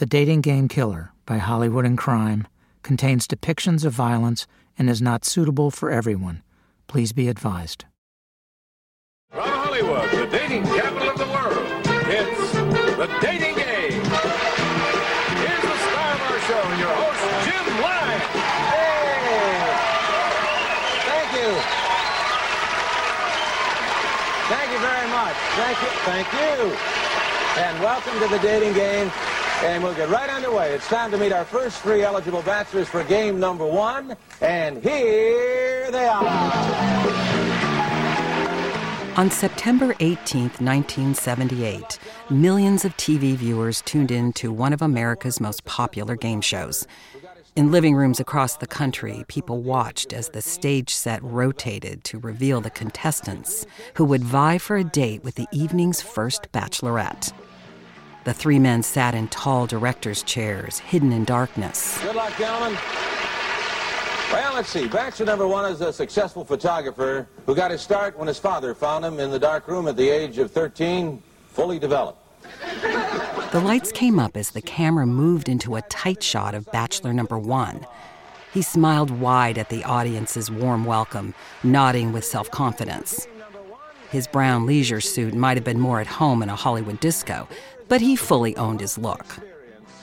The Dating Game Killer by Hollywood and Crime contains depictions of violence and is not suitable for everyone. Please be advised. From Hollywood, the dating capital of the world, it's The Dating Game. Here's the star of our show your host, Jim Lange. Thank you. Thank you very much. Thank you. Thank you. And welcome to the dating game. And we'll get right underway. It's time to meet our first three eligible bachelors for game number one. And here they are. On September 18, 1978, millions of TV viewers tuned in to one of America's most popular game shows. In living rooms across the country, people watched as the stage set rotated to reveal the contestants who would vie for a date with the evening's first bachelorette. The three men sat in tall director's chairs, hidden in darkness. Good luck, gentlemen. Well, let's see. Bachelor number one is a successful photographer who got his start when his father found him in the dark room at the age of 13, fully developed. The lights came up as the camera moved into a tight shot of Bachelor number one. He smiled wide at the audience's warm welcome, nodding with self confidence. His brown leisure suit might have been more at home in a Hollywood disco, but he fully owned his look.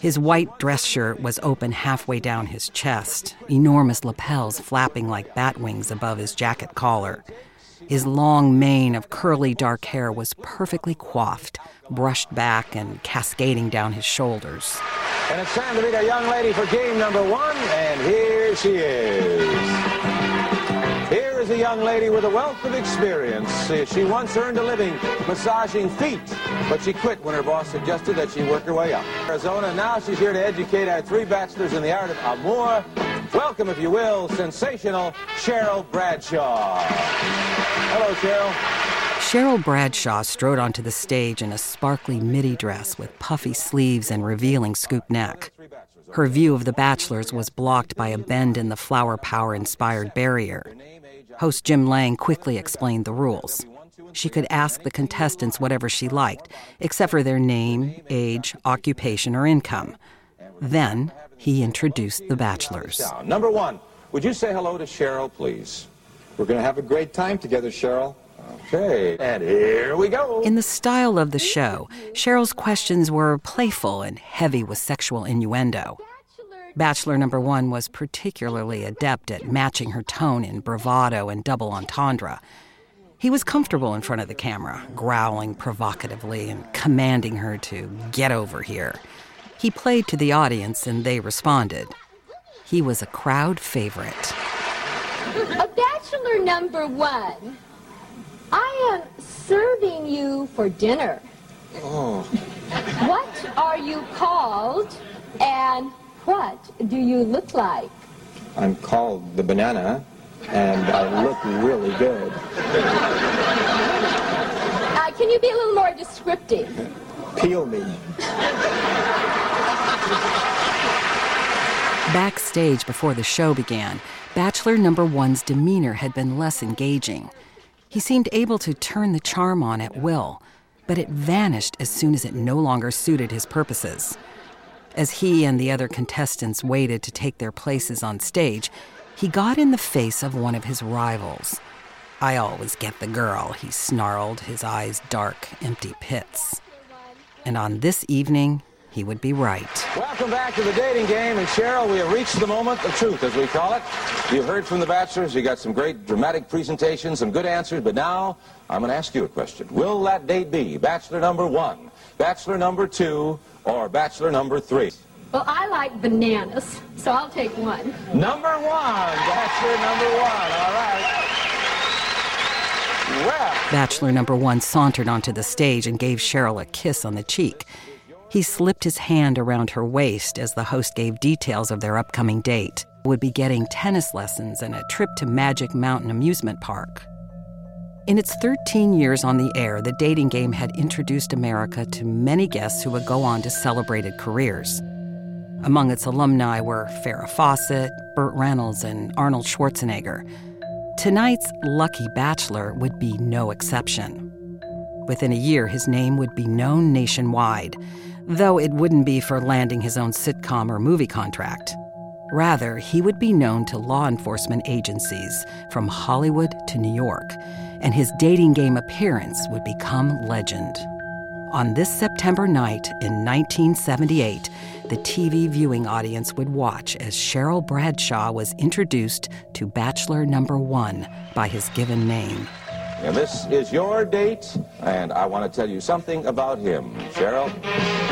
His white dress shirt was open halfway down his chest, enormous lapels flapping like bat wings above his jacket collar. His long mane of curly dark hair was perfectly coiffed, brushed back and cascading down his shoulders. And it's time to meet our young lady for game number one, and here she is. A young lady with a wealth of experience. She once earned a living massaging feet, but she quit when her boss suggested that she work her way up. Arizona, now she's here to educate our three bachelors in the art of amour. Welcome, if you will, sensational Cheryl Bradshaw. Hello, Cheryl. Cheryl Bradshaw strode onto the stage in a sparkly midi dress with puffy sleeves and revealing scoop neck. Her view of the bachelors was blocked by a bend in the flower power inspired barrier. Host Jim Lange quickly explained the rules. She could ask the contestants whatever she liked, except for their name, age, occupation, or income. Then he introduced the bachelors. Number one, would you say hello to Cheryl, please? We're going to have a great time together, Cheryl. Okay, and here we go. In the style of the show, Cheryl's questions were playful and heavy with sexual innuendo. Bachelor number one was particularly adept at matching her tone in bravado and double entendre. He was comfortable in front of the camera, growling provocatively and commanding her to get over here. He played to the audience and they responded. He was a crowd favorite. A bachelor number one. I am serving you for dinner. Oh, What are you called and what do you look like? I'm called the banana, and I look really good. Uh, can you be a little more descriptive? Peel me. Backstage before the show began, Bachelor number one's demeanor had been less engaging. He seemed able to turn the charm on at will, but it vanished as soon as it no longer suited his purposes. As he and the other contestants waited to take their places on stage, he got in the face of one of his rivals. I always get the girl, he snarled, his eyes dark, empty pits. And on this evening, he would be right. Welcome back to the dating game, and Cheryl, we have reached the moment of truth, as we call it. You've heard from the bachelors, you got some great dramatic presentations, some good answers, but now I'm going to ask you a question. Will that date be bachelor number one, bachelor number two, or bachelor number three? Well, I like bananas, so I'll take one. Number one, bachelor number one, all right. Well, Bachelor number one sauntered onto the stage and gave Cheryl a kiss on the cheek. He slipped his hand around her waist as the host gave details of their upcoming date. Would be getting tennis lessons and a trip to Magic Mountain Amusement Park. In its 13 years on the air, the dating game had introduced America to many guests who would go on to celebrated careers. Among its alumni were Farrah Fawcett, Burt Reynolds, and Arnold Schwarzenegger. Tonight's lucky bachelor would be no exception. Within a year, his name would be known nationwide. though it wouldn't be for landing his own sitcom or movie contract. Rather, he would be known to law enforcement agencies from Hollywood to New York, and his dating game appearance would become legend. On this September night in 1978, the TV viewing audience would watch as Cheryl Bradshaw was introduced to Bachelor Number One by his given name. And this is your date, and I want to tell you something about him, Cheryl.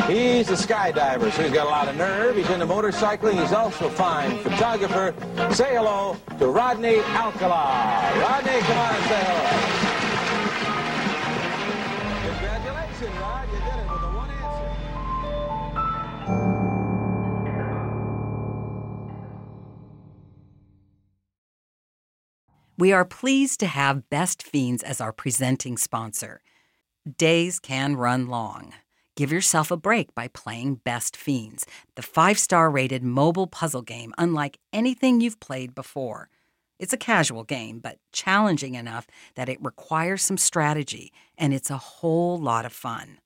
He's a skydiver, so he's got a lot of nerve. He's into motorcycling. He's also a fine photographer. Say hello to Rodney Alcala. Rodney, come on and say hello. We are pleased to have Best Fiends as our presenting sponsor. Days can run long. Give yourself a break by playing Best Fiends, the five star rated mobile puzzle game unlike anything you've played before. It's a casual game, but challenging enough that it requires some strategy, and it's a whole lot of fun.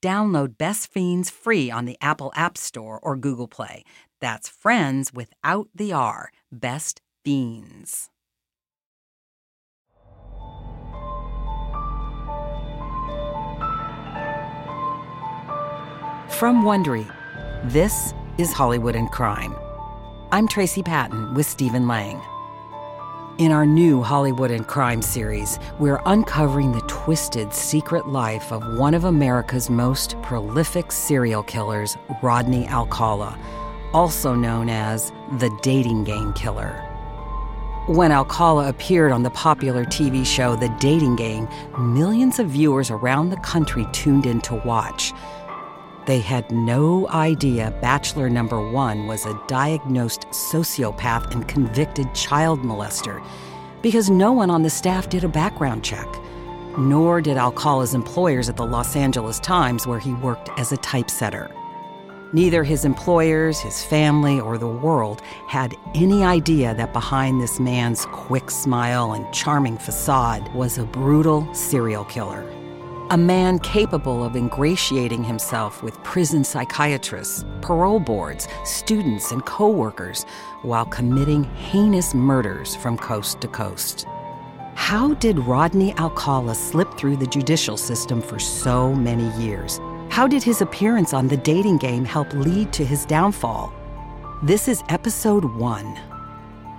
Download Best Fiends free on the Apple App Store or Google Play. That's friends without the R. Best Fiends. From Wondery, this is Hollywood and Crime. I'm Tracy Patton with Stephen Lang. In our new Hollywood and Crime series, we're uncovering the twisted secret life of one of America's most prolific serial killers, Rodney Alcala, also known as the Dating Game Killer. When Alcala appeared on the popular TV show The Dating Game, millions of viewers around the country tuned in to watch. They had no idea Bachelor Number One was a diagnosed sociopath and convicted child molester because no one on the staff did a background check. Nor did Alcala's employers at the Los Angeles Times, where he worked as a typesetter. Neither his employers, his family, or the world had any idea that behind this man's quick smile and charming facade was a brutal serial killer. A man capable of ingratiating himself with prison psychiatrists, parole boards, students, and coworkers while committing heinous murders from coast to coast. How did Rodney Alcala slip through the judicial system for so many years? How did his appearance on the dating game help lead to his downfall? This is episode one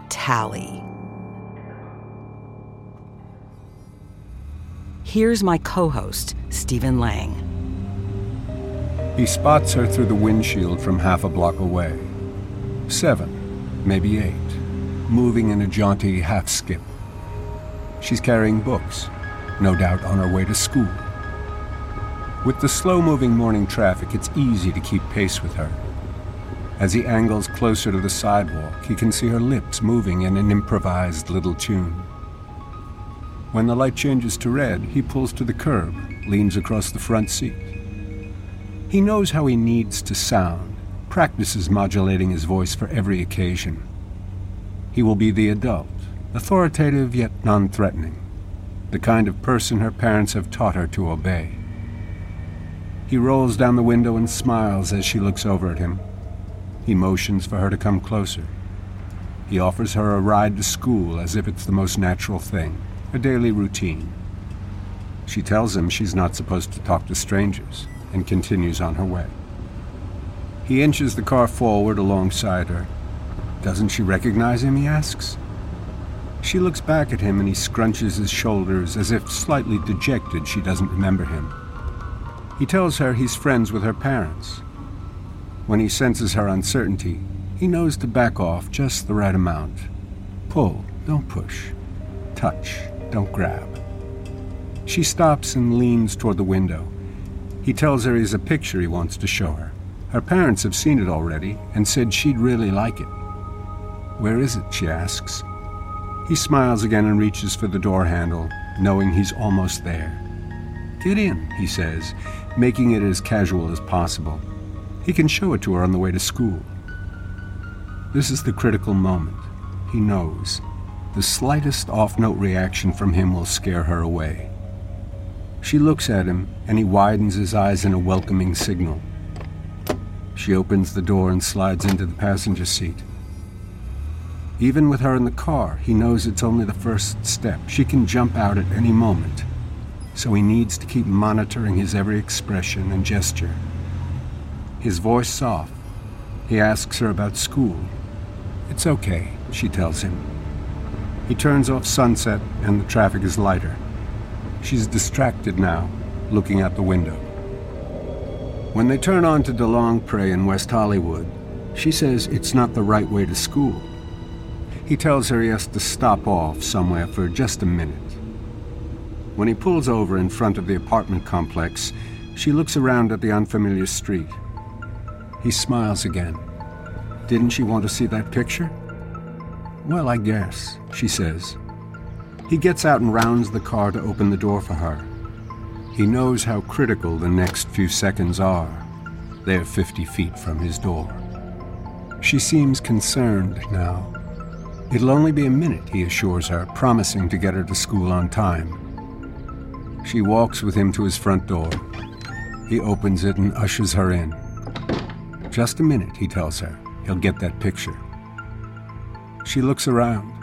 Tali. Here's my co host, Stephen Lang. He spots her through the windshield from half a block away. Seven, maybe eight, moving in a jaunty half skip. She's carrying books, no doubt on her way to school. With the slow moving morning traffic, it's easy to keep pace with her. As he angles closer to the sidewalk, he can see her lips moving in an improvised little tune. When the light changes to red, he pulls to the curb, leans across the front seat. He knows how he needs to sound, practices modulating his voice for every occasion. He will be the adult, authoritative yet non threatening, the kind of person her parents have taught her to obey. He rolls down the window and smiles as she looks over at him. He motions for her to come closer. He offers her a ride to school as if it's the most natural thing, a daily routine. She tells him she's not supposed to talk to strangers and continues on her way. He inches the car forward alongside her. Doesn't she recognize him? he asks. She looks back at him and he scrunches his shoulders as if slightly dejected she doesn't remember him. He tells her he's friends with her parents. When he senses her uncertainty, he knows to back off just the right amount. Pull, don't push. Touch, don't grab. She stops and leans toward the window. He tells her he's a picture he wants to show her. Her parents have seen it already and said she'd really like it. Where is it? she asks. He smiles again and reaches for the door handle, knowing he's almost there. Get in, he says, making it as casual as possible. He can show it to her on the way to school. This is the critical moment. He knows. The slightest off note reaction from him will scare her away. She looks at him, and he widens his eyes in a welcoming signal. She opens the door and slides into the passenger seat. Even with her in the car, he knows it's only the first step. She can jump out at any moment. So he needs to keep monitoring his every expression and gesture. His voice soft. He asks her about school. It's okay, she tells him. He turns off sunset and the traffic is lighter. She's distracted now, looking out the window. When they turn on to DeLongpre in West Hollywood, she says it's not the right way to school. He tells her he has to stop off somewhere for just a minute. When he pulls over in front of the apartment complex, she looks around at the unfamiliar street. He smiles again. Didn't she want to see that picture? Well, I guess, she says. He gets out and rounds the car to open the door for her. He knows how critical the next few seconds are. They're 50 feet from his door. She seems concerned now. It'll only be a minute, he assures her, promising to get her to school on time. She walks with him to his front door. He opens it and ushers her in. Just a minute, he tells her. He'll get that picture. She looks around.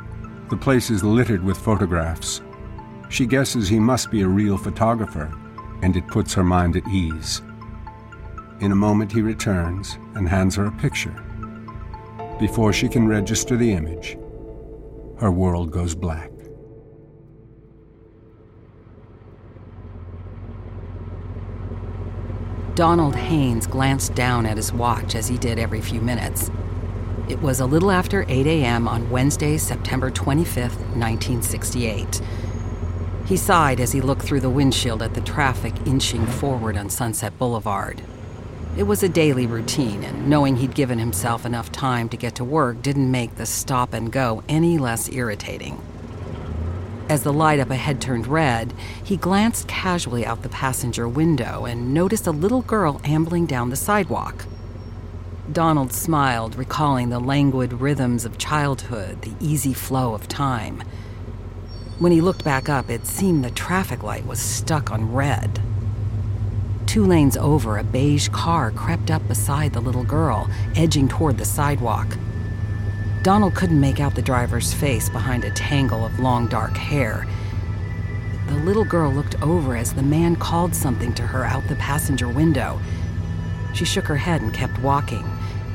The place is littered with photographs. She guesses he must be a real photographer, and it puts her mind at ease. In a moment, he returns and hands her a picture. Before she can register the image, her world goes black. Donald Haynes glanced down at his watch as he did every few minutes. It was a little after 8 a.m. on Wednesday, September 25th, 1968. He sighed as he looked through the windshield at the traffic inching forward on Sunset Boulevard. It was a daily routine, and knowing he'd given himself enough time to get to work didn't make the stop and go any less irritating. As the light up ahead turned red, he glanced casually out the passenger window and noticed a little girl ambling down the sidewalk. Donald smiled, recalling the languid rhythms of childhood, the easy flow of time. When he looked back up, it seemed the traffic light was stuck on red. Two lanes over, a beige car crept up beside the little girl, edging toward the sidewalk. Donald couldn't make out the driver's face behind a tangle of long dark hair. The little girl looked over as the man called something to her out the passenger window. She shook her head and kept walking,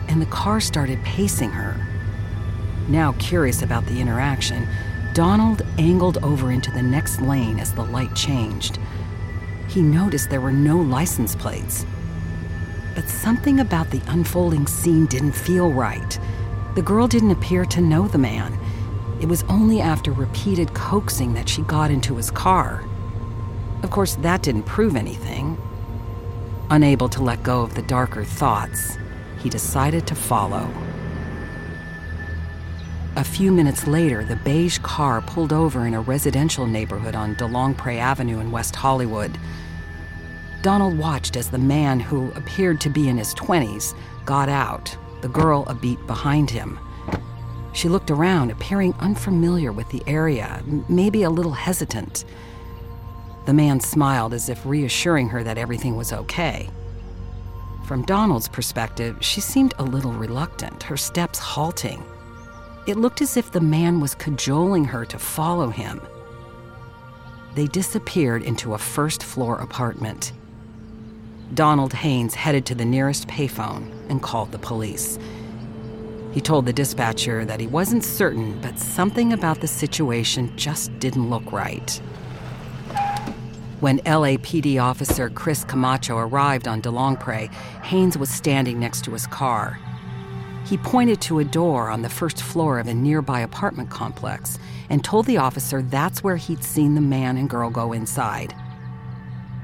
and the car started pacing her. Now curious about the interaction, Donald angled over into the next lane as the light changed he noticed there were no license plates. But something about the unfolding scene didn't feel right. The girl didn't appear to know the man. It was only after repeated coaxing that she got into his car. Of course, that didn't prove anything. Unable to let go of the darker thoughts, he decided to follow. A few minutes later, the beige car pulled over in a residential neighborhood on DeLongpre Avenue in West Hollywood. Donald watched as the man, who appeared to be in his 20s, got out, the girl a beat behind him. She looked around, appearing unfamiliar with the area, maybe a little hesitant. The man smiled as if reassuring her that everything was okay. From Donald's perspective, she seemed a little reluctant, her steps halting. It looked as if the man was cajoling her to follow him. They disappeared into a first floor apartment. Donald Haynes headed to the nearest payphone and called the police. He told the dispatcher that he wasn't certain, but something about the situation just didn't look right. When LAPD officer Chris Camacho arrived on DeLongpre, Haynes was standing next to his car. He pointed to a door on the first floor of a nearby apartment complex and told the officer that's where he'd seen the man and girl go inside.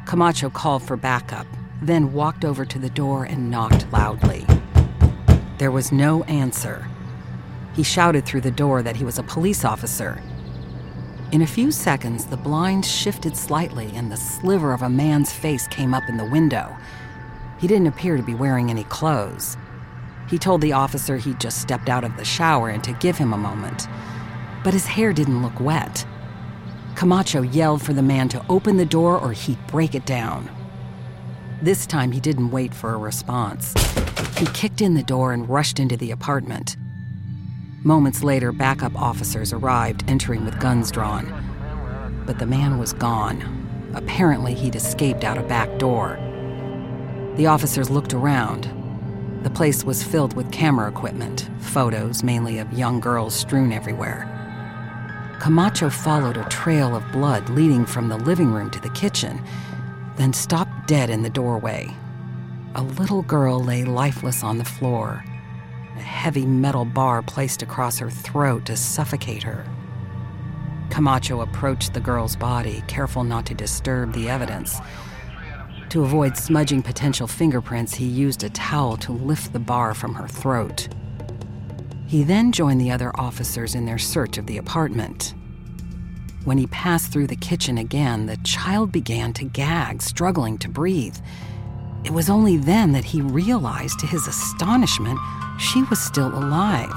Camacho called for backup, then walked over to the door and knocked loudly. There was no answer. He shouted through the door that he was a police officer. In a few seconds, the blinds shifted slightly and the sliver of a man's face came up in the window. He didn't appear to be wearing any clothes. He told the officer he'd just stepped out of the shower and to give him a moment. But his hair didn't look wet. Camacho yelled for the man to open the door or he'd break it down. This time he didn't wait for a response. He kicked in the door and rushed into the apartment. Moments later, backup officers arrived, entering with guns drawn. But the man was gone. Apparently, he'd escaped out a back door. The officers looked around. The place was filled with camera equipment, photos, mainly of young girls strewn everywhere. Camacho followed a trail of blood leading from the living room to the kitchen, then stopped dead in the doorway. A little girl lay lifeless on the floor, a heavy metal bar placed across her throat to suffocate her. Camacho approached the girl's body, careful not to disturb the evidence. To avoid smudging potential fingerprints, he used a towel to lift the bar from her throat. He then joined the other officers in their search of the apartment. When he passed through the kitchen again, the child began to gag, struggling to breathe. It was only then that he realized, to his astonishment, she was still alive.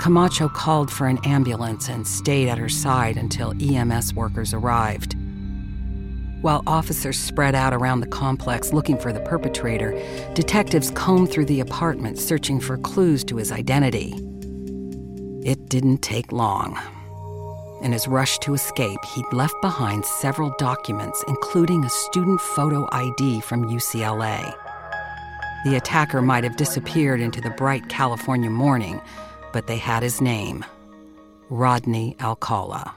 Camacho called for an ambulance and stayed at her side until EMS workers arrived. While officers spread out around the complex looking for the perpetrator, detectives combed through the apartment searching for clues to his identity. It didn't take long. In his rush to escape, he'd left behind several documents, including a student photo ID from UCLA. The attacker might have disappeared into the bright California morning, but they had his name Rodney Alcala.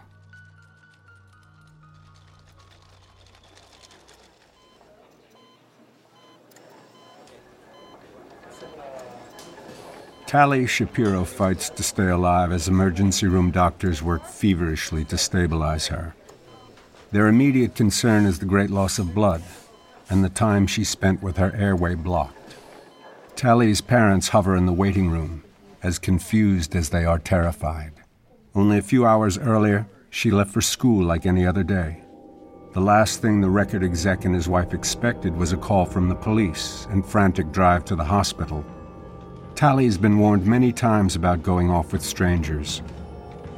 Tali Shapiro fights to stay alive as emergency room doctors work feverishly to stabilize her. Their immediate concern is the great loss of blood and the time she spent with her airway blocked. Tali's parents hover in the waiting room, as confused as they are terrified. Only a few hours earlier, she left for school like any other day. The last thing the record exec and his wife expected was a call from the police and frantic drive to the hospital. Tali's been warned many times about going off with strangers.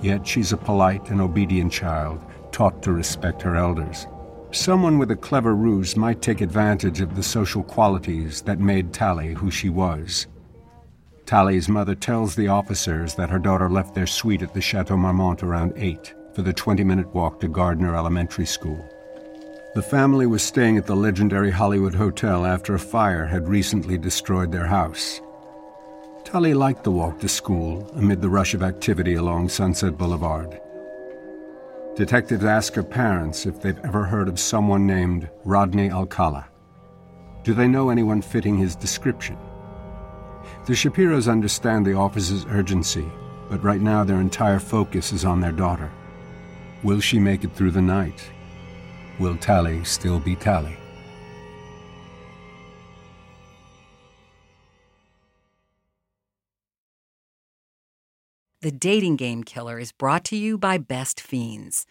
Yet she's a polite and obedient child, taught to respect her elders. Someone with a clever ruse might take advantage of the social qualities that made Tali who she was. Tali's mother tells the officers that her daughter left their suite at the Chateau Marmont around 8 for the 20 minute walk to Gardner Elementary School. The family was staying at the legendary Hollywood Hotel after a fire had recently destroyed their house. Tali liked the walk to school amid the rush of activity along Sunset Boulevard. Detectives ask her parents if they've ever heard of someone named Rodney Alcala. Do they know anyone fitting his description? The Shapiros understand the officer's urgency, but right now their entire focus is on their daughter. Will she make it through the night? Will Tali still be Tali? The Dating Game Killer is brought to you by Best Fiends.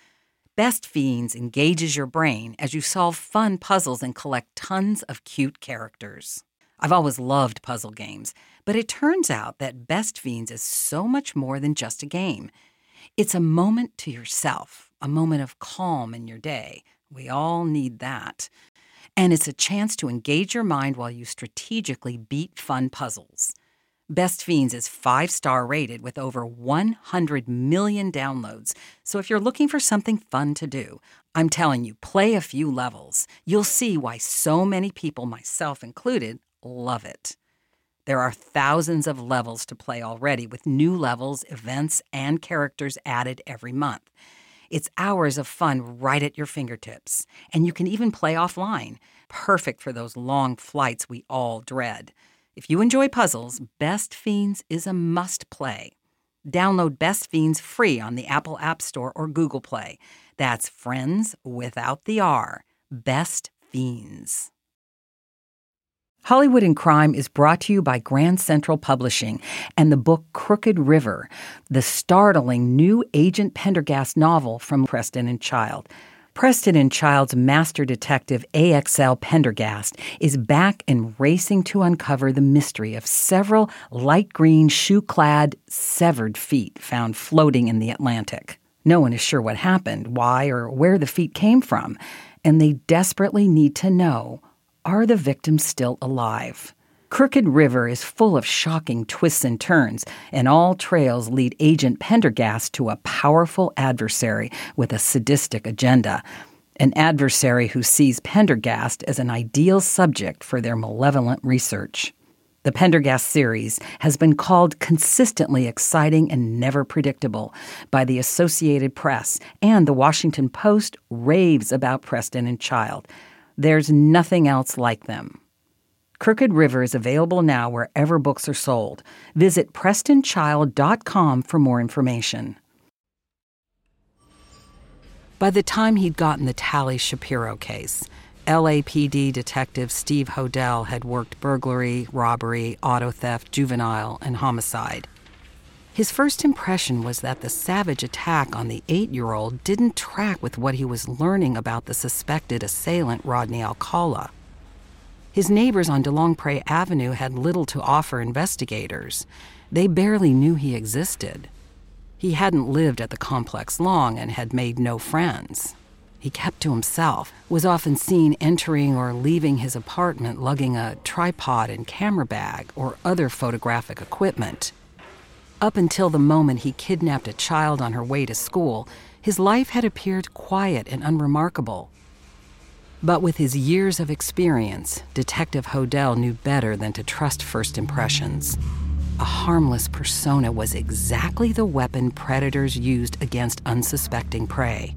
Best Fiends engages your brain as you solve fun puzzles and collect tons of cute characters. I've always loved puzzle games, but it turns out that Best Fiends is so much more than just a game. It's a moment to yourself, a moment of calm in your day. We all need that. And it's a chance to engage your mind while you strategically beat fun puzzles. Best Fiends is five star rated with over 100 million downloads. So if you're looking for something fun to do, I'm telling you, play a few levels. You'll see why so many people, myself included, love it. There are thousands of levels to play already, with new levels, events, and characters added every month. It's hours of fun right at your fingertips, and you can even play offline. Perfect for those long flights we all dread. If you enjoy puzzles, Best Fiends is a must play. Download Best Fiends free on the Apple App Store or Google Play. That's Friends without the R. Best Fiends. Hollywood and Crime is brought to you by Grand Central Publishing and the book Crooked River, the startling new Agent Pendergast novel from Preston and Child. Preston and Child's master detective AXL Pendergast is back and racing to uncover the mystery of several light green shoe clad severed feet found floating in the Atlantic. No one is sure what happened, why, or where the feet came from, and they desperately need to know are the victims still alive? Crooked River is full of shocking twists and turns, and all trails lead Agent Pendergast to a powerful adversary with a sadistic agenda. An adversary who sees Pendergast as an ideal subject for their malevolent research. The Pendergast series has been called consistently exciting and never predictable by the Associated Press, and the Washington Post raves about Preston and Child. There's nothing else like them. Crooked River is available now wherever books are sold. Visit PrestonChild.com for more information. By the time he'd gotten the Tali Shapiro case, LAPD detective Steve Hodel had worked burglary, robbery, auto theft, juvenile, and homicide. His first impression was that the savage attack on the eight year old didn't track with what he was learning about the suspected assailant, Rodney Alcala. His neighbors on DeLongpre Avenue had little to offer investigators. They barely knew he existed. He hadn't lived at the complex long and had made no friends. He kept to himself, was often seen entering or leaving his apartment lugging a tripod and camera bag or other photographic equipment. Up until the moment he kidnapped a child on her way to school, his life had appeared quiet and unremarkable. But with his years of experience, Detective Hodel knew better than to trust first impressions. A harmless persona was exactly the weapon predators used against unsuspecting prey.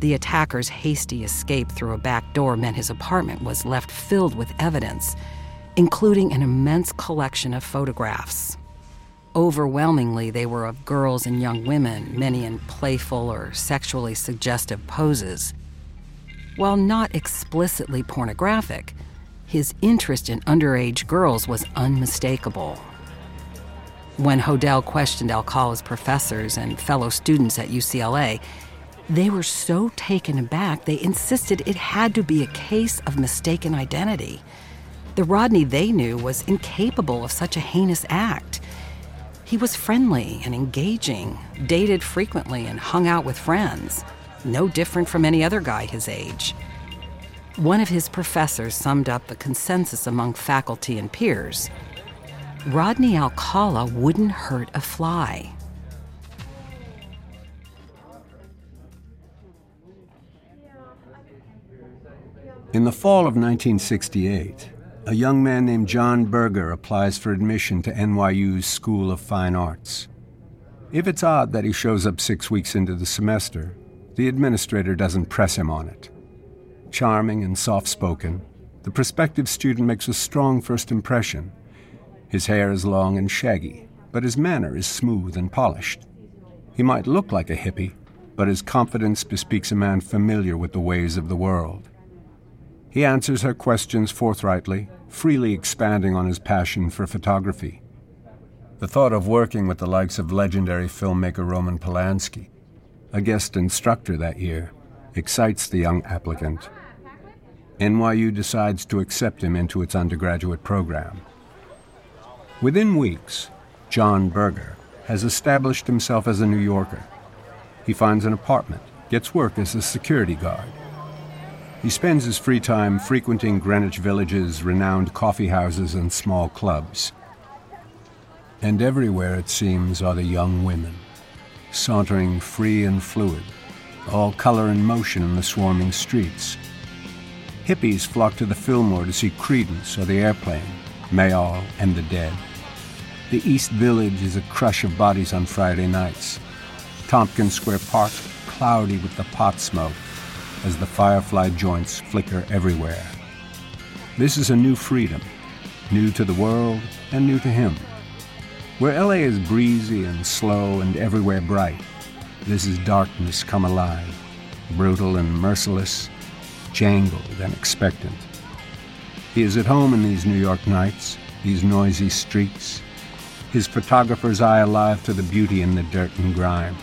The attacker's hasty escape through a back door meant his apartment was left filled with evidence, including an immense collection of photographs. Overwhelmingly, they were of girls and young women, many in playful or sexually suggestive poses. While not explicitly pornographic, his interest in underage girls was unmistakable. When Hodel questioned Alcala's professors and fellow students at UCLA, they were so taken aback they insisted it had to be a case of mistaken identity. The Rodney they knew was incapable of such a heinous act. He was friendly and engaging, dated frequently, and hung out with friends no different from any other guy his age. One of his professors summed up the consensus among faculty and peers Rodney Alcala wouldn't hurt a fly. In the fall of 1968, a young man named John Berger applies for admission to NYU's School of Fine Arts. If it's odd that he shows up six weeks into the semester, the administrator doesn't press him on it. Charming and soft spoken, the prospective student makes a strong first impression. His hair is long and shaggy, but his manner is smooth and polished. He might look like a hippie, but his confidence bespeaks a man familiar with the ways of the world. He answers her questions forthrightly, freely expanding on his passion for photography. The thought of working with the likes of legendary filmmaker Roman Polanski a guest instructor that year, excites the young applicant. NYU decides to accept him into its undergraduate program. Within weeks, John Berger has established himself as a New Yorker. He finds an apartment, gets work as a security guard. He spends his free time frequenting Greenwich Village's renowned coffee houses and small clubs. And everywhere, it seems, are the young women sauntering free and fluid, all color and motion in the swarming streets. Hippies flock to the Fillmore to see Creedence or the airplane, Mayall and the Dead. The East Village is a crush of bodies on Friday nights. Tompkins Square Park cloudy with the pot smoke as the firefly joints flicker everywhere. This is a new freedom, new to the world and new to him. Where LA is breezy and slow and everywhere bright, this is darkness come alive, brutal and merciless, jangled and expectant. He is at home in these New York nights, these noisy streets, his photographer's eye alive to the beauty in the dirt and grime.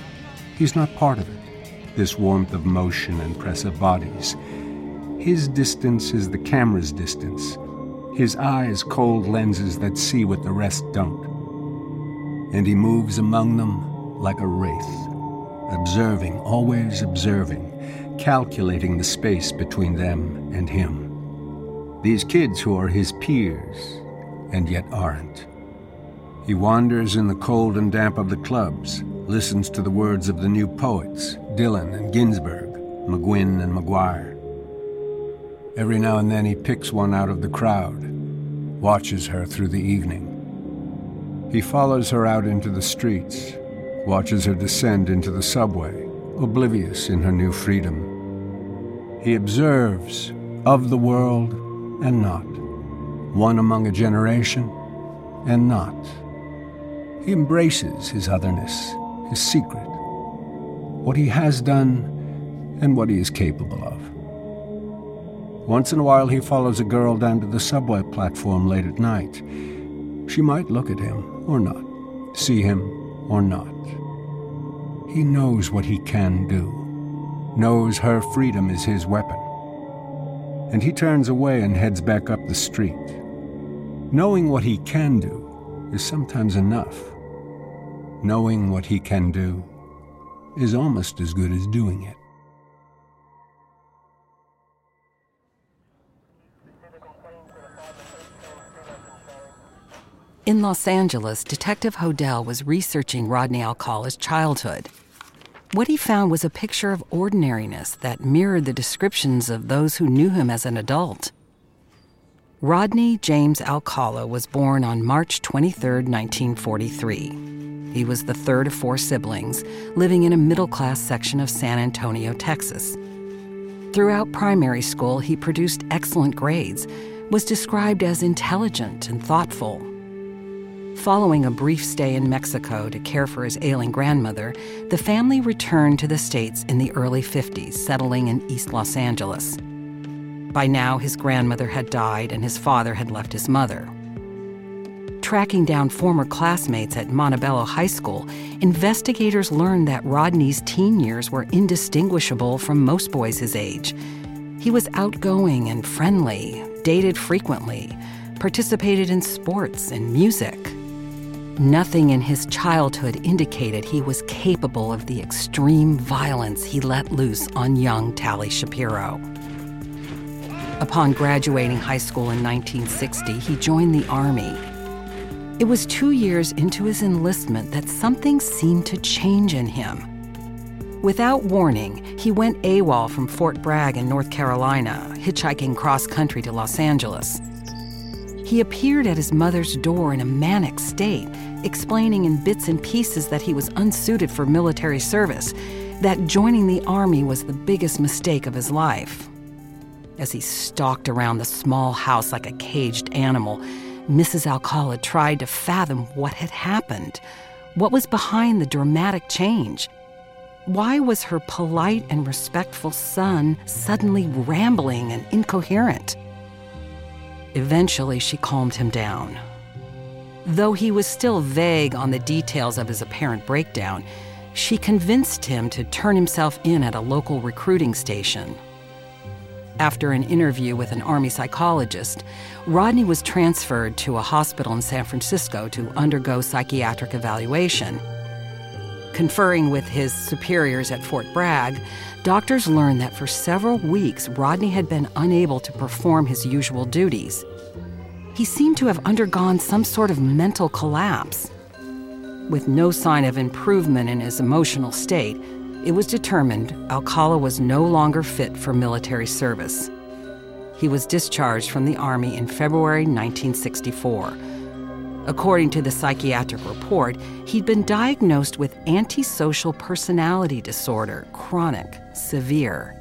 He's not part of it, this warmth of motion and press of bodies. His distance is the camera's distance, his eyes cold lenses that see what the rest don't and he moves among them like a wraith, observing, always observing, calculating the space between them and him. These kids who are his peers, and yet aren't. He wanders in the cold and damp of the clubs, listens to the words of the new poets, Dylan and Ginsberg, McGuinn and McGuire. Every now and then he picks one out of the crowd, watches her through the evening. He follows her out into the streets, watches her descend into the subway, oblivious in her new freedom. He observes of the world and not, one among a generation and not. He embraces his otherness, his secret, what he has done and what he is capable of. Once in a while, he follows a girl down to the subway platform late at night. She might look at him or not, see him or not. He knows what he can do, knows her freedom is his weapon. And he turns away and heads back up the street. Knowing what he can do is sometimes enough. Knowing what he can do is almost as good as doing it. In Los Angeles, Detective Hodel was researching Rodney Alcala's childhood. What he found was a picture of ordinariness that mirrored the descriptions of those who knew him as an adult. Rodney James Alcala was born on March 23, 1943. He was the third of four siblings, living in a middle class section of San Antonio, Texas. Throughout primary school, he produced excellent grades, was described as intelligent and thoughtful, Following a brief stay in Mexico to care for his ailing grandmother, the family returned to the States in the early 50s, settling in East Los Angeles. By now, his grandmother had died and his father had left his mother. Tracking down former classmates at Montebello High School, investigators learned that Rodney's teen years were indistinguishable from most boys his age. He was outgoing and friendly, dated frequently, participated in sports and music. Nothing in his childhood indicated he was capable of the extreme violence he let loose on young Tali Shapiro. Upon graduating high school in 1960, he joined the Army. It was two years into his enlistment that something seemed to change in him. Without warning, he went AWOL from Fort Bragg in North Carolina, hitchhiking cross country to Los Angeles. He appeared at his mother's door in a manic state, explaining in bits and pieces that he was unsuited for military service, that joining the army was the biggest mistake of his life. As he stalked around the small house like a caged animal, Mrs. Alcala tried to fathom what had happened. What was behind the dramatic change? Why was her polite and respectful son suddenly rambling and incoherent? Eventually, she calmed him down. Though he was still vague on the details of his apparent breakdown, she convinced him to turn himself in at a local recruiting station. After an interview with an Army psychologist, Rodney was transferred to a hospital in San Francisco to undergo psychiatric evaluation. Conferring with his superiors at Fort Bragg, doctors learned that for several weeks Rodney had been unable to perform his usual duties. He seemed to have undergone some sort of mental collapse. With no sign of improvement in his emotional state, it was determined Alcala was no longer fit for military service. He was discharged from the Army in February 1964 According to the psychiatric report, he'd been diagnosed with antisocial personality disorder, chronic, severe.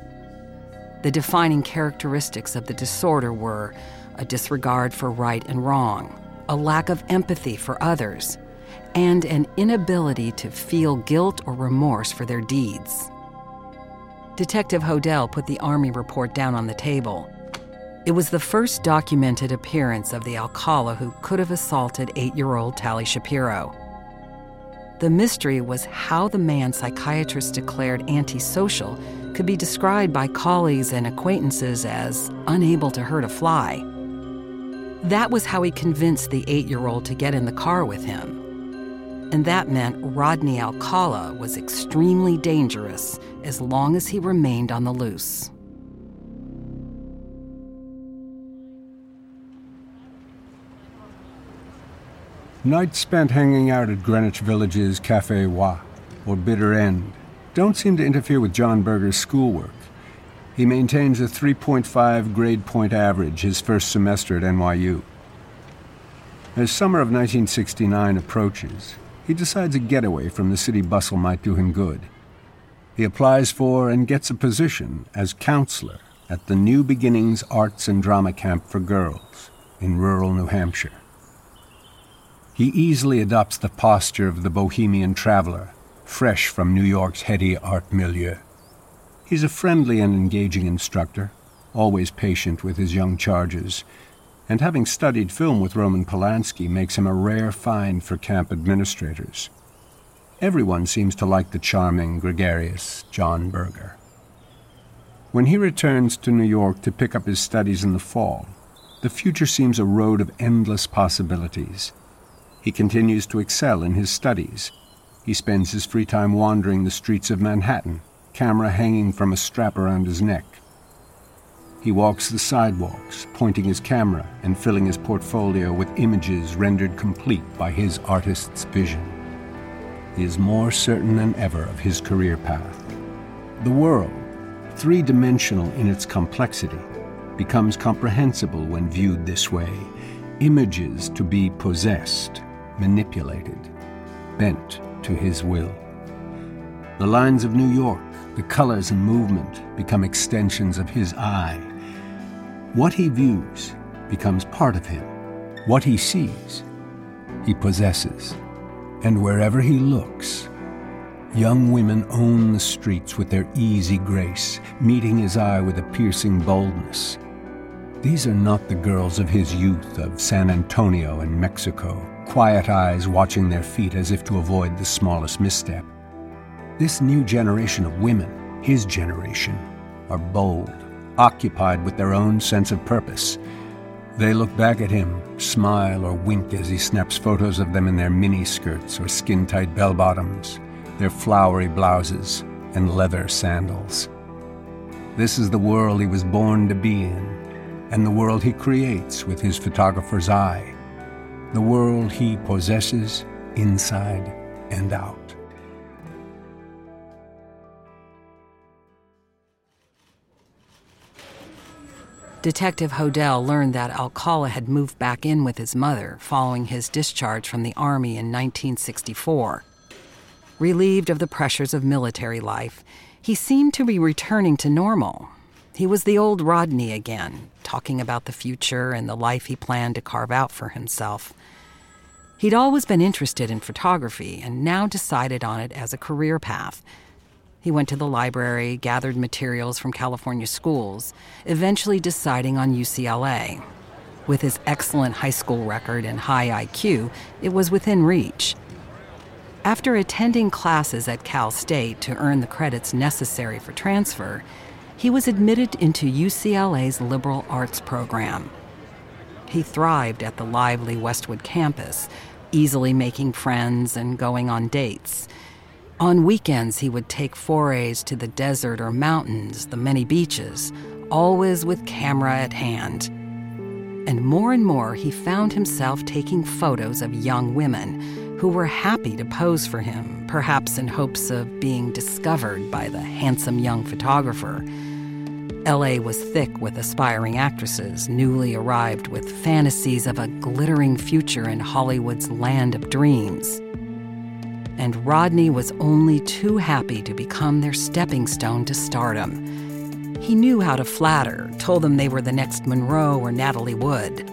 The defining characteristics of the disorder were a disregard for right and wrong, a lack of empathy for others, and an inability to feel guilt or remorse for their deeds. Detective Hodel put the Army report down on the table. It was the first documented appearance of the Alcala who could have assaulted eight year old Tali Shapiro. The mystery was how the man psychiatrists declared antisocial could be described by colleagues and acquaintances as unable to hurt a fly. That was how he convinced the eight year old to get in the car with him. And that meant Rodney Alcala was extremely dangerous as long as he remained on the loose. Nights spent hanging out at Greenwich Village's Cafe Wha or Bitter End don't seem to interfere with John Berger's schoolwork. He maintains a 3.5 grade point average his first semester at NYU. As summer of 1969 approaches, he decides a getaway from the city bustle might do him good. He applies for and gets a position as counselor at the New Beginnings Arts and Drama Camp for Girls in rural New Hampshire. He easily adopts the posture of the bohemian traveler, fresh from New York's heady art milieu. He's a friendly and engaging instructor, always patient with his young charges, and having studied film with Roman Polanski makes him a rare find for camp administrators. Everyone seems to like the charming, gregarious John Berger. When he returns to New York to pick up his studies in the fall, the future seems a road of endless possibilities. He continues to excel in his studies. He spends his free time wandering the streets of Manhattan, camera hanging from a strap around his neck. He walks the sidewalks, pointing his camera and filling his portfolio with images rendered complete by his artist's vision. He is more certain than ever of his career path. The world, three dimensional in its complexity, becomes comprehensible when viewed this way images to be possessed, manipulated, bent to his will. The lines of New York, the colors and movement become extensions of his eye. What he views becomes part of him. What he sees, he possesses. And wherever he looks, young women own the streets with their easy grace, meeting his eye with a piercing boldness. These are not the girls of his youth of San Antonio and Mexico, quiet eyes watching their feet as if to avoid the smallest misstep. This new generation of women, his generation, are bold, occupied with their own sense of purpose. They look back at him, smile or wink as he snaps photos of them in their mini skirts or skin tight bell bottoms, their flowery blouses, and leather sandals. This is the world he was born to be in, and the world he creates with his photographer's eye, the world he possesses inside and out. Detective Hodel learned that Alcala had moved back in with his mother following his discharge from the Army in 1964. Relieved of the pressures of military life, he seemed to be returning to normal. He was the old Rodney again, talking about the future and the life he planned to carve out for himself. He'd always been interested in photography and now decided on it as a career path he went to the library, gathered materials from California schools, eventually deciding on UCLA. With his excellent high school record and high IQ, it was within reach. After attending classes at Cal State to earn the credits necessary for transfer, he was admitted into UCLA's liberal arts program. He thrived at the lively Westwood campus, easily making friends and going on dates. On weekends, he would take forays to the desert or mountains, the many beaches, always with camera at hand. And more and more, he found himself taking photos of young women who were happy to pose for him, perhaps in hopes of being discovered by the handsome young photographer. LA was thick with aspiring actresses, newly arrived with fantasies of a glittering future in Hollywood's land of dreams and Rodney was only too happy to become their stepping stone to stardom. He knew how to flatter, told them they were the next Monroe or Natalie Wood.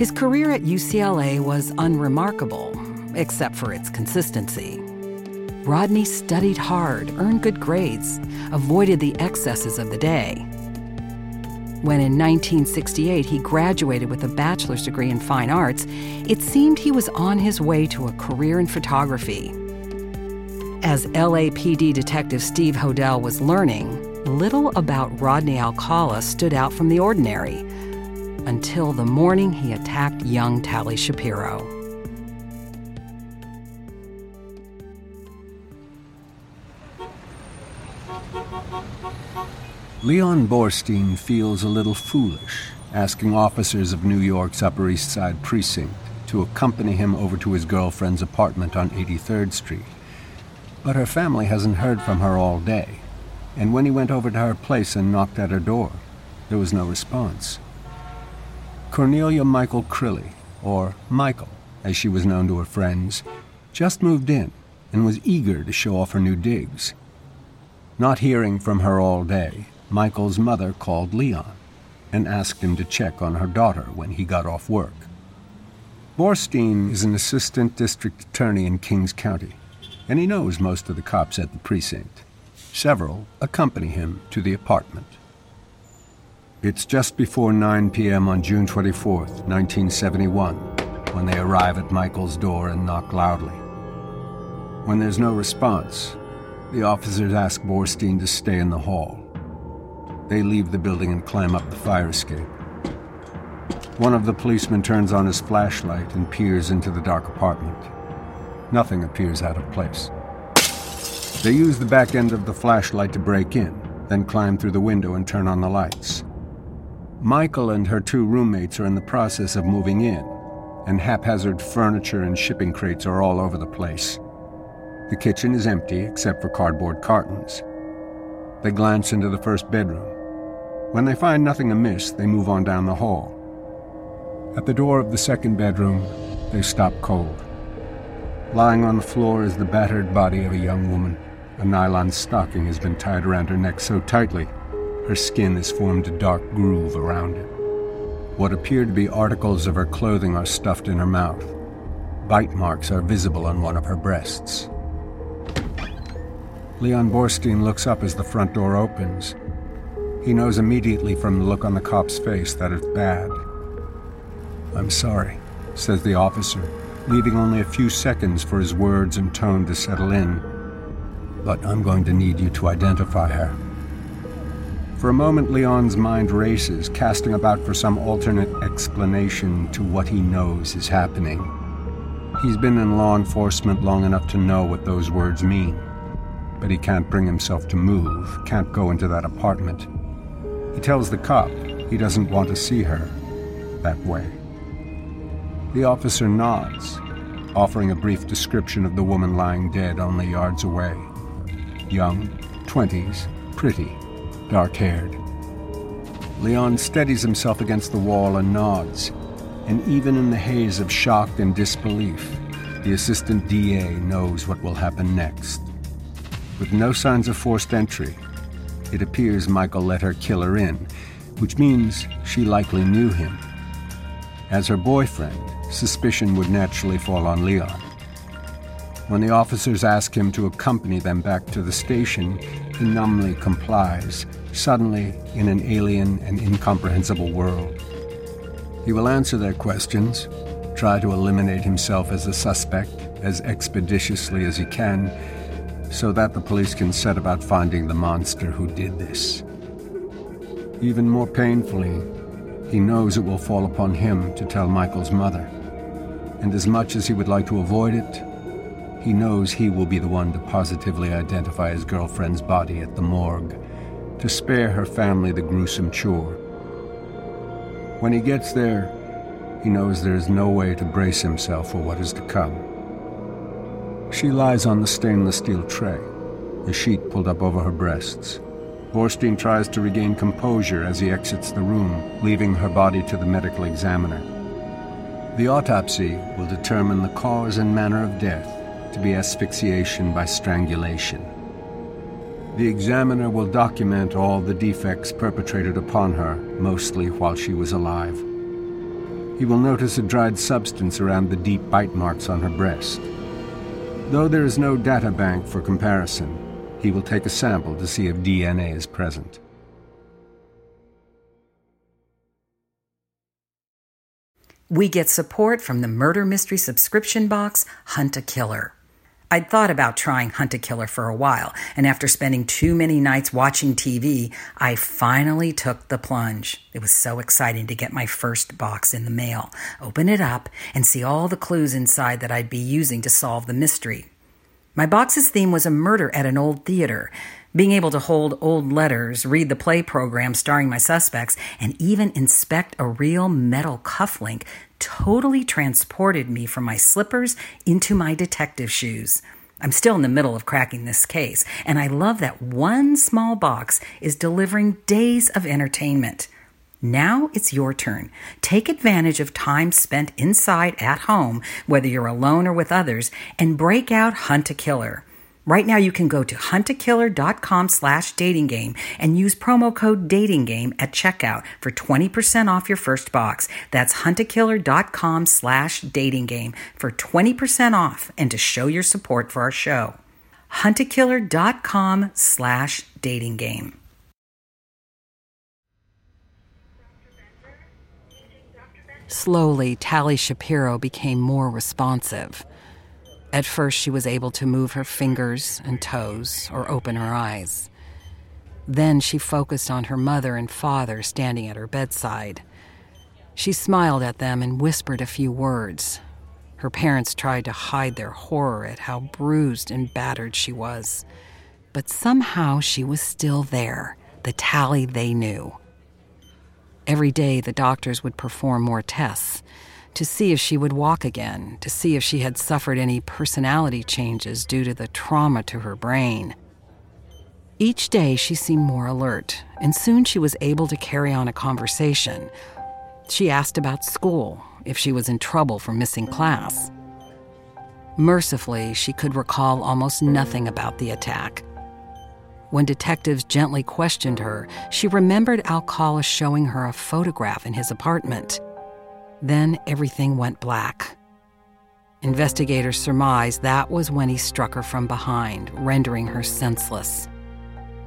His career at UCLA was unremarkable, except for its consistency. Rodney studied hard, earned good grades, avoided the excesses of the day. When in 1968 he graduated with a bachelor's degree in fine arts, it seemed he was on his way to a career in photography. As LAPD Detective Steve Hodel was learning, little about Rodney Alcala stood out from the ordinary until the morning he attacked young Tali Shapiro. Leon Borstein feels a little foolish asking officers of New York's Upper East Side precinct to accompany him over to his girlfriend's apartment on 83rd Street. But her family hasn't heard from her all day, and when he went over to her place and knocked at her door, there was no response. Cornelia Michael Crilly, or Michael, as she was known to her friends, just moved in and was eager to show off her new digs. Not hearing from her all day, Michael's mother called Leon and asked him to check on her daughter when he got off work. Borstein is an assistant district attorney in Kings County, and he knows most of the cops at the precinct. Several accompany him to the apartment. It's just before 9 p.m. on June 24, 1971, when they arrive at Michael's door and knock loudly. When there's no response, the officers ask Borstein to stay in the hall. They leave the building and climb up the fire escape. One of the policemen turns on his flashlight and peers into the dark apartment. Nothing appears out of place. They use the back end of the flashlight to break in, then climb through the window and turn on the lights. Michael and her two roommates are in the process of moving in, and haphazard furniture and shipping crates are all over the place. The kitchen is empty except for cardboard cartons. They glance into the first bedroom. When they find nothing amiss, they move on down the hall. At the door of the second bedroom, they stop cold. Lying on the floor is the battered body of a young woman. A nylon stocking has been tied around her neck so tightly, her skin has formed a dark groove around it. What appear to be articles of her clothing are stuffed in her mouth. Bite marks are visible on one of her breasts. Leon Borstein looks up as the front door opens. He knows immediately from the look on the cop's face that it's bad. I'm sorry, says the officer, leaving only a few seconds for his words and tone to settle in. But I'm going to need you to identify her. For a moment, Leon's mind races, casting about for some alternate explanation to what he knows is happening. He's been in law enforcement long enough to know what those words mean but he can't bring himself to move, can't go into that apartment. He tells the cop he doesn't want to see her that way. The officer nods, offering a brief description of the woman lying dead only yards away. Young, twenties, pretty, dark haired. Leon steadies himself against the wall and nods, and even in the haze of shock and disbelief, the assistant DA knows what will happen next. With no signs of forced entry, it appears Michael let her killer in, which means she likely knew him. As her boyfriend, suspicion would naturally fall on Leon. When the officers ask him to accompany them back to the station, he numbly complies, suddenly in an alien and incomprehensible world. He will answer their questions, try to eliminate himself as a suspect as expeditiously as he can, so that the police can set about finding the monster who did this. Even more painfully, he knows it will fall upon him to tell Michael's mother. And as much as he would like to avoid it, he knows he will be the one to positively identify his girlfriend's body at the morgue, to spare her family the gruesome chore. When he gets there, he knows there is no way to brace himself for what is to come. She lies on the stainless steel tray, the sheet pulled up over her breasts. Borstein tries to regain composure as he exits the room, leaving her body to the medical examiner. The autopsy will determine the cause and manner of death to be asphyxiation by strangulation. The examiner will document all the defects perpetrated upon her, mostly while she was alive. He will notice a dried substance around the deep bite marks on her breast. Though there is no data bank for comparison, he will take a sample to see if DNA is present. We get support from the murder mystery subscription box, Hunt a Killer. I'd thought about trying Hunt a Killer for a while, and after spending too many nights watching TV, I finally took the plunge. It was so exciting to get my first box in the mail, open it up, and see all the clues inside that I'd be using to solve the mystery. My box's theme was a murder at an old theater. Being able to hold old letters, read the play program starring my suspects, and even inspect a real metal cufflink totally transported me from my slippers into my detective shoes. I'm still in the middle of cracking this case, and I love that one small box is delivering days of entertainment. Now it's your turn. Take advantage of time spent inside at home, whether you're alone or with others, and break out Hunt a Killer. Right now you can go to huntakiller.com slash dating game and use promo code dating game at checkout for 20% off your first box. That's huntakiller.com slash dating game for 20% off and to show your support for our show. huntakiller.com slash dating game. Slowly, Tali Shapiro became more responsive. At first, she was able to move her fingers and toes or open her eyes. Then she focused on her mother and father standing at her bedside. She smiled at them and whispered a few words. Her parents tried to hide their horror at how bruised and battered she was. But somehow she was still there, the Tali they knew. Every day, the doctors would perform more tests to see if she would walk again, to see if she had suffered any personality changes due to the trauma to her brain. Each day she seemed more alert, and soon she was able to carry on a conversation. She asked about school, if she was in trouble for missing class. Mercifully, she could recall almost nothing about the attack. When detectives gently questioned her, she remembered Alcala showing her a photograph in his apartment. Then everything went black. Investigators surmise that was when he struck her from behind, rendering her senseless.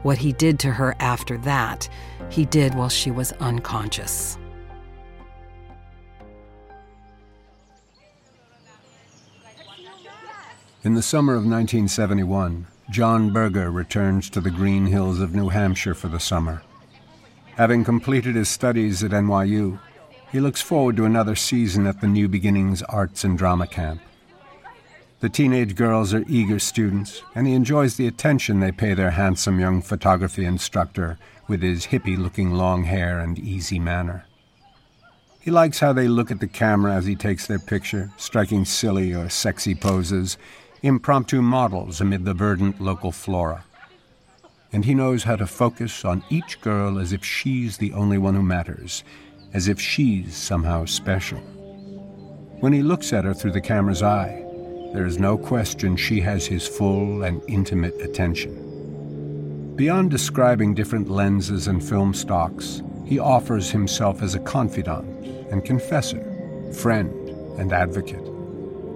What he did to her after that, he did while she was unconscious. In the summer of 1971, John Berger returns to the green hills of New Hampshire for the summer. Having completed his studies at NYU, he looks forward to another season at the New Beginnings Arts and Drama Camp. The teenage girls are eager students, and he enjoys the attention they pay their handsome young photography instructor with his hippie looking long hair and easy manner. He likes how they look at the camera as he takes their picture, striking silly or sexy poses, impromptu models amid the verdant local flora. And he knows how to focus on each girl as if she's the only one who matters, as if she's somehow special. When he looks at her through the camera's eye, there is no question she has his full and intimate attention. Beyond describing different lenses and film stocks, he offers himself as a confidant and confessor, friend and advocate.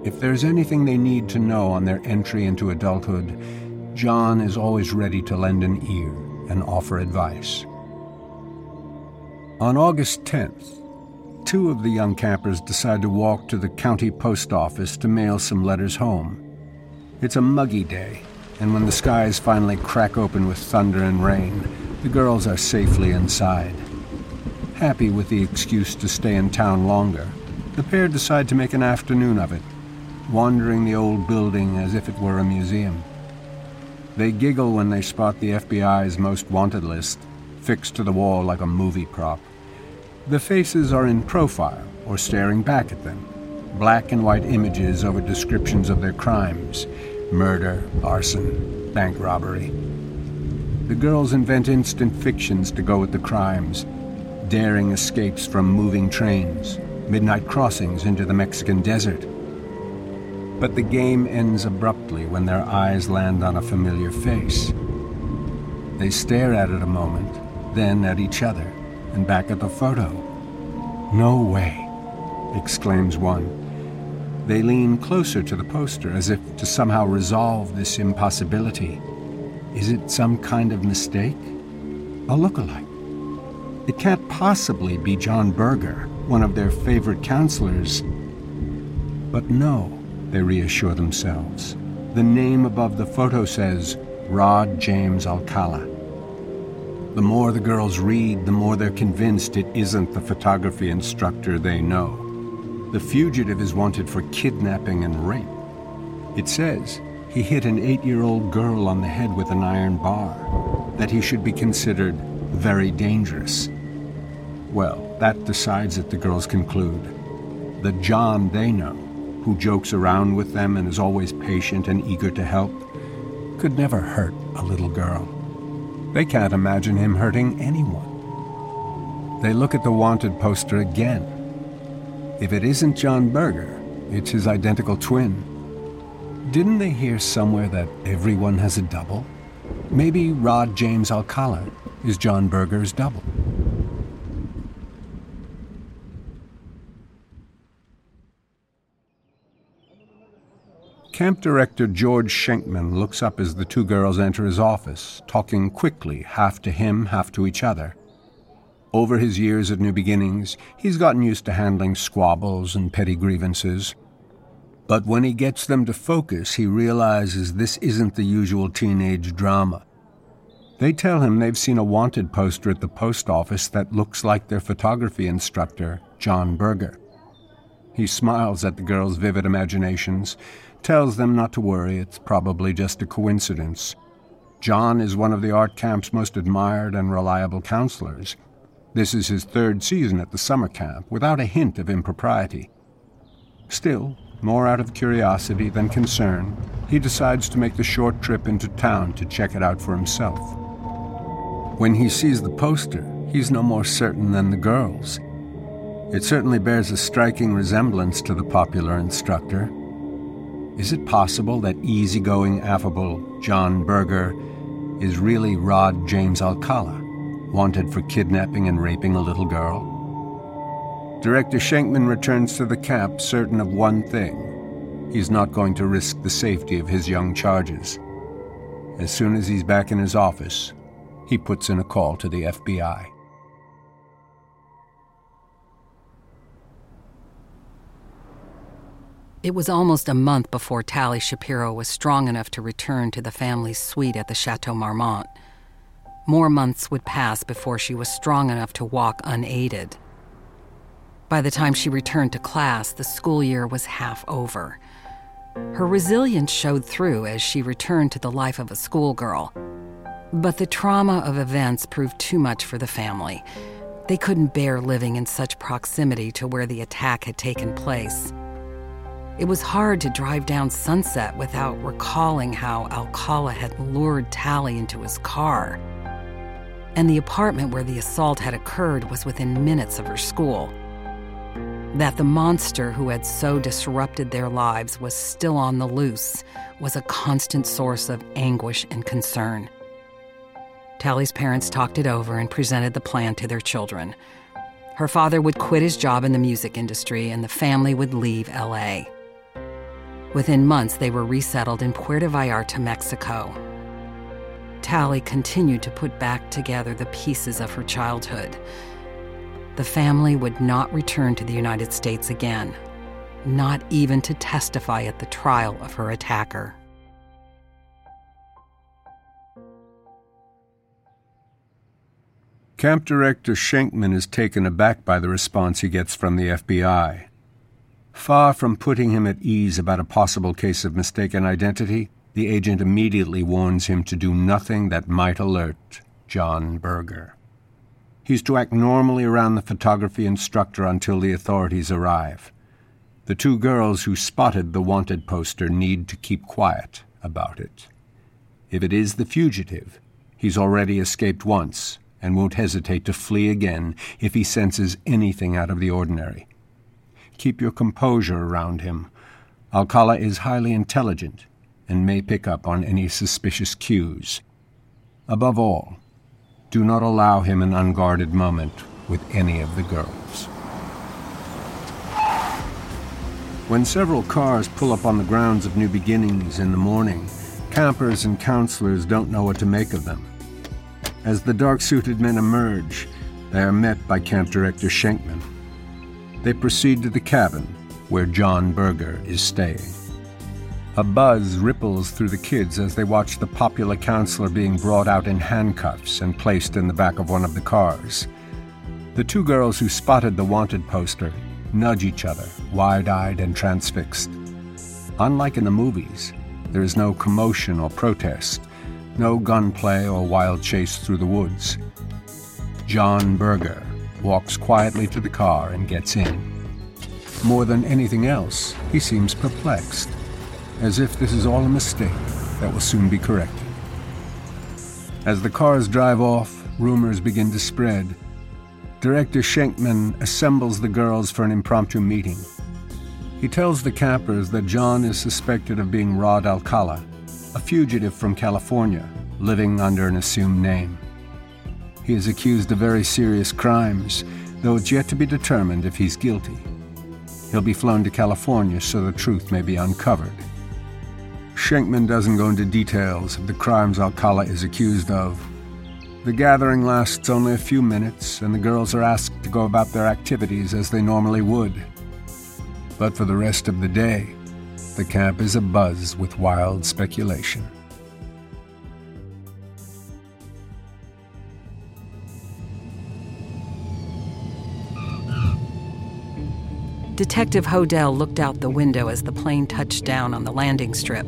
If there's anything they need to know on their entry into adulthood, John is always ready to lend an ear and offer advice. On August 10th, two of the young campers decide to walk to the county post office to mail some letters home. It's a muggy day, and when the skies finally crack open with thunder and rain, the girls are safely inside. Happy with the excuse to stay in town longer, the pair decide to make an afternoon of it, wandering the old building as if it were a museum. They giggle when they spot the FBI's most wanted list fixed to the wall like a movie prop. The faces are in profile or staring back at them, black and white images over descriptions of their crimes murder, arson, bank robbery. The girls invent instant fictions to go with the crimes daring escapes from moving trains, midnight crossings into the Mexican desert. But the game ends abruptly when their eyes land on a familiar face. They stare at it a moment, then at each other, back at the photo. No way, exclaims one. They lean closer to the poster as if to somehow resolve this impossibility. Is it some kind of mistake? A look-alike? It can't possibly be John Berger, one of their favorite counselors. But no, they reassure themselves. The name above the photo says Rod James Alcala. The more the girls read, the more they're convinced it isn't the photography instructor they know. The fugitive is wanted for kidnapping and rape. It says he hit an eight year old girl on the head with an iron bar, that he should be considered very dangerous. Well, that decides it, the girls conclude. The John they know, who jokes around with them and is always patient and eager to help, could never hurt a little girl. They can't imagine him hurting anyone. They look at the wanted poster again. If it isn't John Berger, it's his identical twin. Didn't they hear somewhere that everyone has a double? Maybe Rod James Alcala is John Berger's double. Camp director George Schenkman looks up as the two girls enter his office, talking quickly, half to him, half to each other. Over his years at New Beginnings, he's gotten used to handling squabbles and petty grievances. But when he gets them to focus, he realizes this isn't the usual teenage drama. They tell him they've seen a wanted poster at the post office that looks like their photography instructor, John Berger. He smiles at the girls' vivid imaginations, tells them not to worry, it's probably just a coincidence. John is one of the art camp's most admired and reliable counselors. This is his third season at the summer camp, without a hint of impropriety. Still, more out of curiosity than concern, he decides to make the short trip into town to check it out for himself. When he sees the poster, he's no more certain than the girls. It certainly bears a striking resemblance to the popular instructor. Is it possible that easygoing, affable John Berger is really Rod James Alcala? wanted for kidnapping and raping a little girl. Director Schenkman returns to the camp certain of one thing he's not going to risk the safety of his young charges. As soon as he's back in his office, he puts in a call to the FBI. It was almost a month before Tali Shapiro was strong enough to return to the family's suite at the Chateau Marmont. More months would pass before she was strong enough to walk unaided. By the time she returned to class, the school year was half over. Her resilience showed through as she returned to the life of a schoolgirl. But the trauma of events proved too much for the family. They couldn't bear living in such proximity to where the attack had taken place. It was hard to drive down Sunset without recalling how Alcala had lured Tali into his car and the apartment where the assault had occurred was within minutes of her school. That the monster who had so disrupted their lives was still on the loose was a constant source of anguish and concern. Tali's parents talked it over and presented the plan to their children. Her father would quit his job in the music industry and the family would leave LA. Within months, they were resettled in Puerto Vallarta, Mexico, Tali continued to put back together the pieces of her childhood. The family would not return to the United States again, not even to testify at the trial of her attacker. Camp Director Schenkman is taken aback by the response he gets from the FBI. Far from putting him at ease about a possible case of mistaken identity, the agent immediately warns him to do nothing that might alert John Berger. He's to act normally around the photography instructor until the authorities arrive. The two girls who spotted the wanted poster need to keep quiet about it. If it is the fugitive, he's already escaped once and won't hesitate to flee again if he senses anything out of the ordinary. Keep your composure around him. Alcala is highly intelligent and may pick up on any suspicious cues. Above all, do not allow him an unguarded moment with any of the girls. When several cars pull up on the grounds of New Beginnings in the morning, campers and counselors don't know what to make of them. As the dark suited men emerge, they are met by Camp Director Schenkman. They proceed to the cabin where John Berger is staying. A buzz ripples through the kids as they watch the popular counselor being brought out in handcuffs and placed in the back of one of the cars. The two girls who spotted the wanted poster nudge each other, wide eyed and transfixed. Unlike in the movies, There is no commotion or protest, no gunplay or wild chase through the woods. John Berger walks quietly to the car and gets in. More than anything else, he seems perplexed, as if this is all a mistake that will soon be corrected. As the cars drive off, rumors begin to spread. Director Schenkman assembles the girls for an impromptu meeting. He tells the cappers that John is suspected of being Rod Alcala, a fugitive from California, living under an assumed name. He is accused of very serious crimes, though it's yet to be determined if he's guilty. He'll be flown to California so the truth may be uncovered. Schenkman doesn't go into details of the crimes Alcala is accused of. The gathering lasts only a few minutes, and the girls are asked to go about their activities as they normally would. But for the rest of the day, the camp is abuzz with wild speculation. Detective Hodel looked out the window as the plane touched down on the landing strip.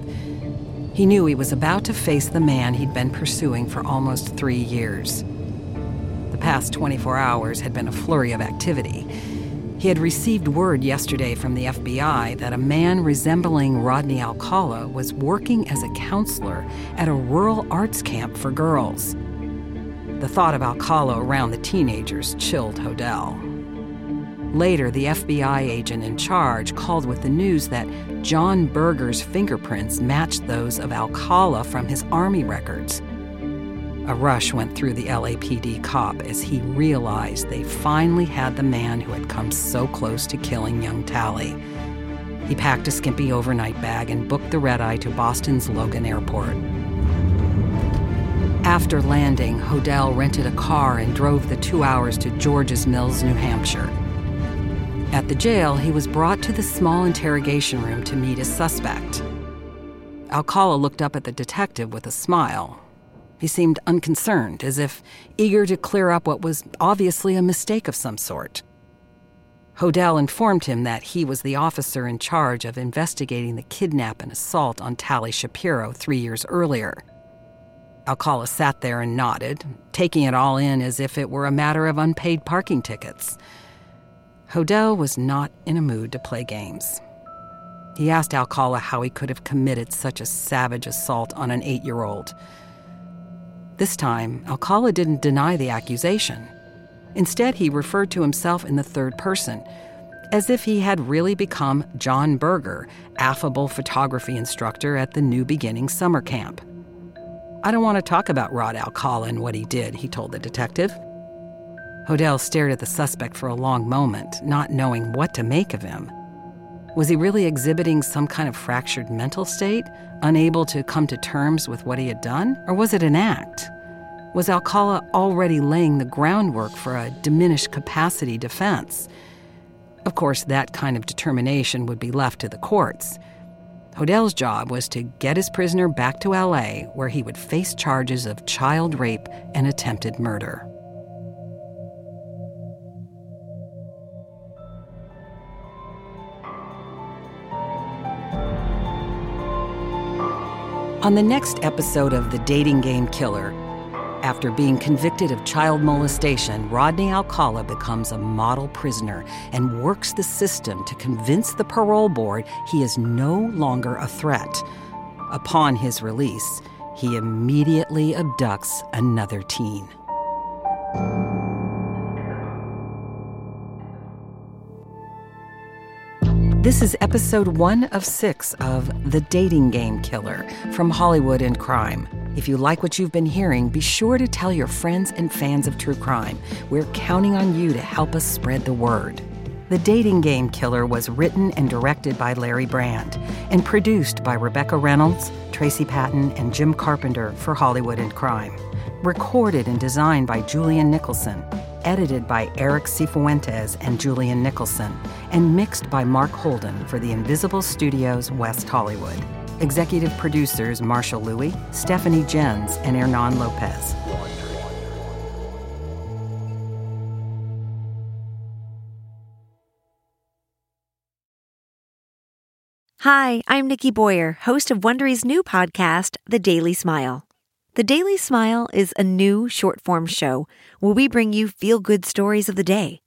He knew he was about to face the man he'd been pursuing for almost three years. The past 24 hours had been a flurry of activity. He had received word yesterday from the FBI that a man resembling Rodney Alcala was working as a counselor at a rural arts camp for girls. The thought of Alcala around the teenagers chilled Hodel. Later, the FBI agent in charge called with the news that John Berger's fingerprints matched those of Alcala from his Army records. A rush went through the LAPD cop as he realized they finally had the man who had come so close to killing young Tali. He packed a skimpy overnight bag and booked the red eye to Boston's Logan Airport. After landing, Hodel rented a car and drove the two hours to George's Mills, New Hampshire. At the jail, he was brought to the small interrogation room to meet his suspect. Alcala looked up at the detective with a smile. He seemed unconcerned, as if eager to clear up what was obviously a mistake of some sort. Hodel informed him that he was the officer in charge of investigating the kidnap and assault on Tali Shapiro three years earlier. Alcala sat there and nodded, taking it all in as if it were a matter of unpaid parking tickets. Hodel was not in a mood to play games. He asked Alcala how he could have committed such a savage assault on an eight year old. This time, Alcala didn't deny the accusation. Instead, he referred to himself in the third person, as if he had really become John Berger, affable photography instructor at the New Beginning summer camp. I don't want to talk about Rod Alcala and what he did, he told the detective. Hodel stared at the suspect for a long moment, not knowing what to make of him. Was he really exhibiting some kind of fractured mental state, unable to come to terms with what he had done? Or was it an act? Was Alcala already laying the groundwork for a diminished capacity defense? Of course, that kind of determination would be left to the courts. Hodel's job was to get his prisoner back to LA, where he would face charges of child rape and attempted murder. On the next episode of The Dating Game Killer, after being convicted of child molestation, Rodney Alcala becomes a model prisoner and works the system to convince the parole board he is no longer a threat. Upon his release, he immediately abducts another teen. This is episode one of six of The Dating Game Killer from Hollywood and Crime. If you like what you've been hearing, be sure to tell your friends and fans of true crime. We're counting on you to help us spread the word. The Dating Game Killer was written and directed by Larry Brand and produced by Rebecca Reynolds, Tracy Patton, and Jim Carpenter for Hollywood and Crime. Recorded and designed by Julian Nicholson edited by Eric Cifuentes and Julian Nicholson, and mixed by Mark Holden for the Invisible Studios West Hollywood. Executive producers Marshall Lewy, Stephanie Jens, and Hernan Lopez. Hi, I'm Nikki Boyer, host of Wondery's new podcast, The Daily Smile. The Daily Smile is a new short form show where we bring you feel good stories of the day.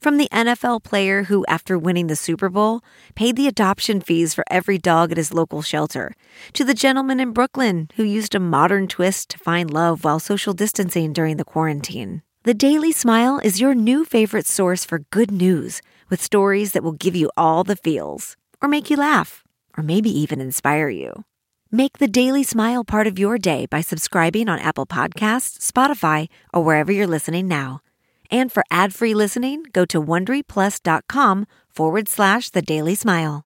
From the NFL player who, after winning the Super Bowl, paid the adoption fees for every dog at his local shelter, to the gentleman in Brooklyn who used a modern twist to find love while social distancing during the quarantine. The Daily Smile is your new favorite source for good news with stories that will give you all the feels or make you laugh, or maybe even inspire you. Make the Daily Smile part of your day by subscribing on Apple Podcasts, Spotify, or wherever you're listening now. And for ad-free listening, go to WonderyPlus.com forward slash The Daily Smile.